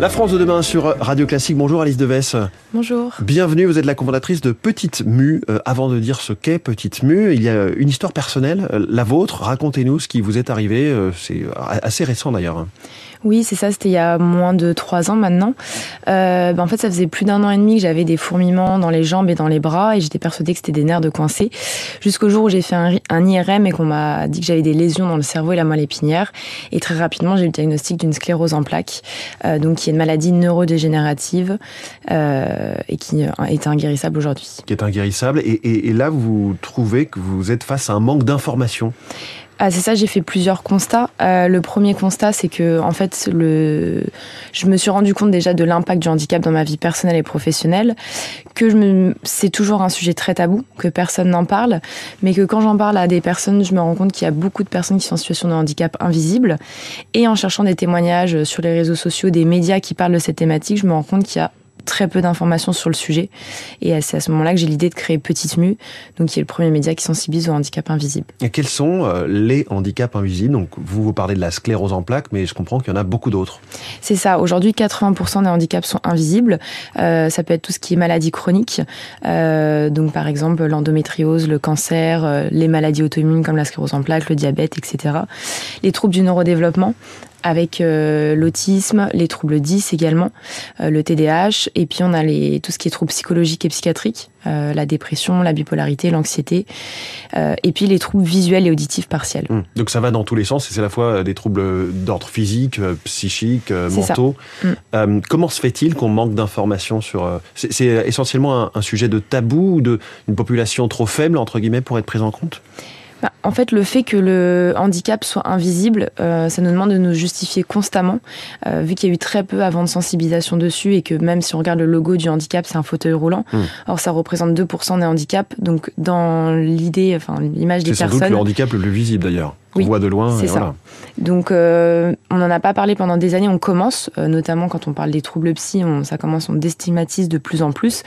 La France de demain sur Radio Classique. Bonjour Alice Deves. Bonjour. Bienvenue, vous êtes la cofondatrice de Petite Mue. Euh, avant de dire ce qu'est Petite Mue, il y a une histoire personnelle, euh, la vôtre. Racontez-nous ce qui vous est arrivé. Euh, c'est assez récent d'ailleurs. Oui, c'est ça, c'était il y a moins de trois ans maintenant. Euh, ben en fait, ça faisait plus d'un an et demi que j'avais des fourmillements dans les jambes et dans les bras et j'étais persuadée que c'était des nerfs de coincé. Jusqu'au jour où j'ai fait un, IRM et qu'on m'a dit que j'avais des lésions dans le cerveau et la moelle épinière. Et très rapidement, j'ai eu le diagnostic d'une sclérose en plaques, euh, donc qui est une maladie neurodégénérative euh, et qui est inguérissable aujourd'hui. Qui est inguérissable. Et, et, et là, vous trouvez que vous êtes face à un manque d'informations ah, c'est ça, j'ai fait plusieurs constats. Euh, le premier constat, c'est que en fait, le... je me suis rendu compte déjà de l'impact du handicap dans ma vie personnelle et professionnelle, que je me... c'est toujours un sujet très tabou, que personne n'en parle, mais que quand j'en parle à des personnes, je me rends compte qu'il y a beaucoup de personnes qui sont en situation de handicap invisible. Et en cherchant des témoignages sur les réseaux sociaux, des médias qui parlent de cette thématique, je me rends compte qu'il y a très peu d'informations sur le sujet. Et c'est à ce moment-là que j'ai l'idée de créer Petite Mue, donc qui est le premier média qui sensibilise au handicap invisible. Et quels sont euh, les handicaps invisibles? Donc vous vous parlez de la sclérose en plaques, mais je comprends qu'il y en a beaucoup d'autres. C'est ça. Aujourd'hui, 80% des handicaps sont invisibles. Euh, ça peut être tout ce qui est maladie chronique, euh, donc par exemple l'endométriose, le cancer, euh, les maladies auto-immunes comme la sclérose en plaques, le diabète, etc. Les troubles du neurodéveloppement, avec euh, l'autisme, les troubles 10 également, euh, le TDAH, et puis on a les, tout ce qui est troubles psychologiques et psychiatriques, euh, la dépression, la bipolarité, l'anxiété, et puis les troubles visuels et auditifs partiels. Mmh. Donc ça va dans tous les sens, et c'est à la fois des troubles d'ordre physique, psychique, mentaux. Mmh. comment se fait-il qu'on manque d'informations sur... c'est essentiellement un, un, sujet de tabou ou d'une population trop faible, entre guillemets, pour être prise en compte? Bah, en fait, le fait que le handicap soit invisible, euh, ça nous demande de nous justifier constamment, euh, vu qu'il y a eu très peu avant de sensibilisation dessus et que même si on regarde le logo du handicap, c'est un fauteuil roulant. Mmh. Or, ça représente 2% des handicaps. Donc, dans l'idée, enfin, l'image des personnes. C'est sans doute le handicap le plus visible d'ailleurs. Oui, on voit de loin. C'est ça. Voilà. Donc, euh, on n'en a pas parlé pendant des années. On commence, euh, notamment quand on parle des troubles psy, on, ça commence, on déstigmatise de plus en plus.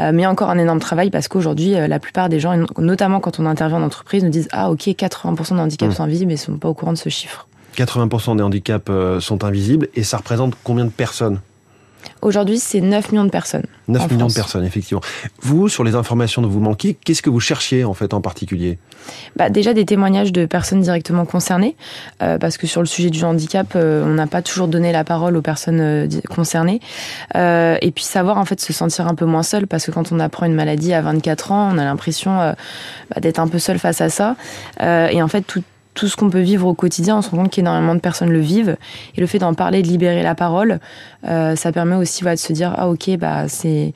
Euh, mais encore un énorme travail parce qu'aujourd'hui, la plupart des gens, notamment quand on intervient en entreprise, nous disent Ah, ok, 80% des handicaps mmh. sont invisibles, mais ils ne sont pas au courant de ce chiffre. 80% des handicaps sont invisibles et ça représente combien de personnes? Aujourd'hui, c'est 9 millions de personnes. 9 millions France. de personnes, effectivement. Vous, sur les informations dont vous manquez, qu'est-ce que vous cherchiez en fait en particulier? Bah, Déjà des témoignages de personnes directement concernées, euh, parce que sur le sujet du handicap, euh, on n'a pas toujours donné la parole aux personnes euh, concernées. Et puis savoir en fait se sentir un peu moins seul, parce que quand on apprend une maladie à 24 ans, on a l'impression bah, d'être un peu seul face à ça. Et en fait, tout, tout ce qu'on peut vivre au quotidien, on se rend compte qu'énormément de personnes le vivent. Et le fait d'en parler, de libérer la parole, euh, ça permet aussi de se dire ah ok bah c'est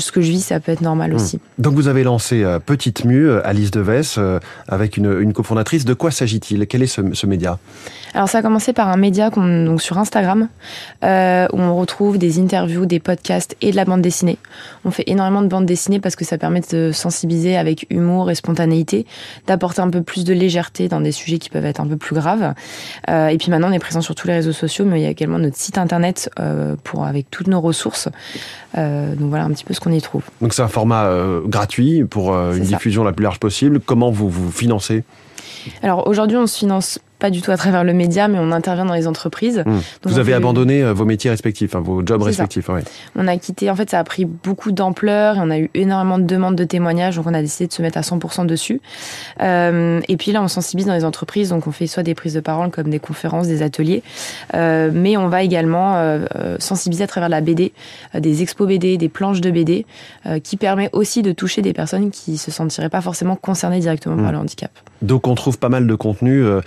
ce que je vis, ça peut être normal mmh. aussi. Donc vous avez lancé euh, Petite Mue, Alice Deves, euh, avec une, une cofondatrice. De quoi s'agit-il? Quel est ce, ce média? Alors ça a commencé par un média donc sur Instagram euh, où on retrouve des interviews, des podcasts et de la bande dessinée. On fait énormément de bande dessinée parce que ça permet de sensibiliser avec humour et spontanéité, d'apporter un peu plus de légèreté dans des sujets qui peuvent être un peu plus graves. Euh, et puis maintenant on est présent sur tous les réseaux sociaux, mais il y a également notre site internet euh, pour avec toutes nos ressources. Euh, donc voilà un petit peu ce qu'on y trouve. Donc c'est un format euh, gratuit pour euh, une ça. diffusion la plus large possible. Comment vous vous financez? Alors aujourd'hui, on se finance pas du tout à travers le média, mais on intervient dans les entreprises. Mmh. Vous avez fait... abandonné euh, vos métiers respectifs, hein, vos jobs respectifs. Ouais. On a quitté, en fait, ça a pris beaucoup d'ampleur et on a eu énormément de demandes de témoignages, donc on a décidé de se mettre à 100% dessus. Euh, et puis là, on sensibilise dans les entreprises, donc on fait soit des prises de parole comme des conférences, des ateliers, euh, mais on va également euh, sensibiliser à travers la BD, des expos BD, des planches de BD, qui permet aussi de toucher des personnes qui se sentiraient pas forcément concernées directement mmh. par le handicap. Donc on trouve pas mal de contenu, euh,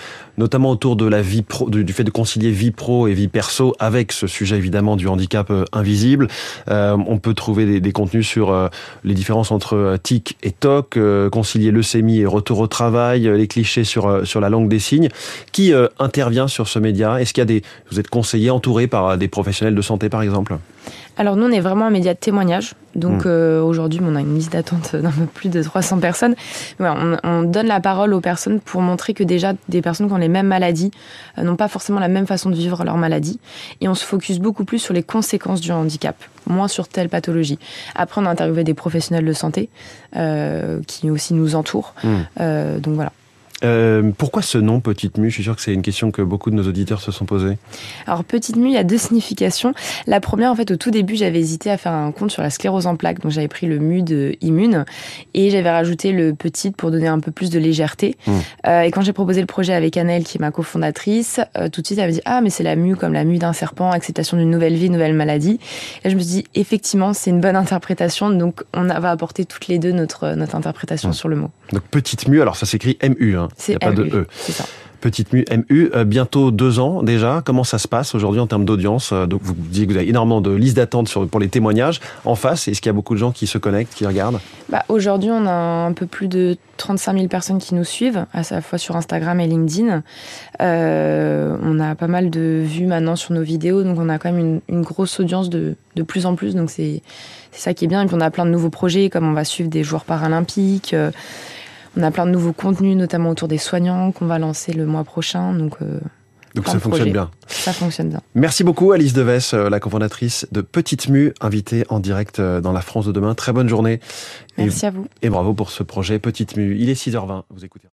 notamment autour de la vie pro, du, fait de concilier vie pro et vie perso avec ce sujet évidemment du handicap euh, invisible. Euh, on peut trouver des, contenus sur euh, les différences entre TIC et TOC, euh, concilier leucémie et retour au travail, les clichés sur sur la langue des signes. Qui intervient sur ce média? Est-ce qu'il y a des vous êtes conseillé, entouré par des professionnels de santé par exemple? Alors nous, on est vraiment un média de témoignage. Donc mmh. euh, aujourd'hui, on a une liste d'attente d'un peu plus de 300 personnes. On, on, donne la parole aux personnes pour montrer que déjà des personnes qui ont les mêmes maladies euh, n'ont pas forcément la même façon de vivre leur maladie. Et on se focus beaucoup plus sur les conséquences du handicap, moins sur telle pathologie. Après, on a interviewé des professionnels de santé euh, qui aussi nous entourent. Mmh. donc voilà. Euh, pourquoi ce nom Petite Mue? Je suis sûr que c'est une question que beaucoup de nos auditeurs se sont posés. Alors Petite Mue, il y a deux significations. La première, en fait, au tout début, j'avais hésité à faire un compte sur la sclérose en plaques, donc j'avais pris le Mu de Immune et j'avais rajouté le Petite pour donner un peu plus de légèreté. Mmh. Euh, et quand j'ai proposé le projet avec Annelle, qui est ma cofondatrice, euh, tout de suite elle m'a dit ah mais c'est la mue comme la mue d'un serpent, acceptation d'une nouvelle vie, nouvelle maladie. Et je me suis dit effectivement c'est une bonne interprétation, donc on va apporter toutes les deux notre notre interprétation mmh. sur le mot. Donc petite mue, alors ça s'écrit MU, hein. Il n'y a pas de E. C'est ça. Petite Mu MU, euh, bientôt deux ans déjà. Comment ça se passe aujourd'hui en termes d'audience euh, Donc vous dites que vous avez énormément de listes d'attente pour les témoignages. En face, est-ce qu'il y a beaucoup de gens qui se connectent, qui regardent? Bah, Aujourd'hui, on a un peu plus de 35 000 personnes qui nous suivent, à la fois sur Instagram et LinkedIn. Euh, on a pas mal de vues maintenant sur nos vidéos, donc on a quand même une, grosse audience de, de, plus en plus. Donc c'est ça qui est bien. Et puis on a plein de nouveaux projets, comme on va suivre des joueurs paralympiques. On a plein de nouveaux contenus, notamment autour des soignants, qu'on va lancer le mois prochain. Donc, euh, donc ça fonctionne bien. Ça fonctionne bien. Merci beaucoup Alice Deves, euh, la cofondatrice de Petite Mue, invitée en direct euh, dans la France de demain. Très bonne journée. Merci à vous. Et bravo pour ce projet Petite Mue. Il est 6h20, vous écoutez.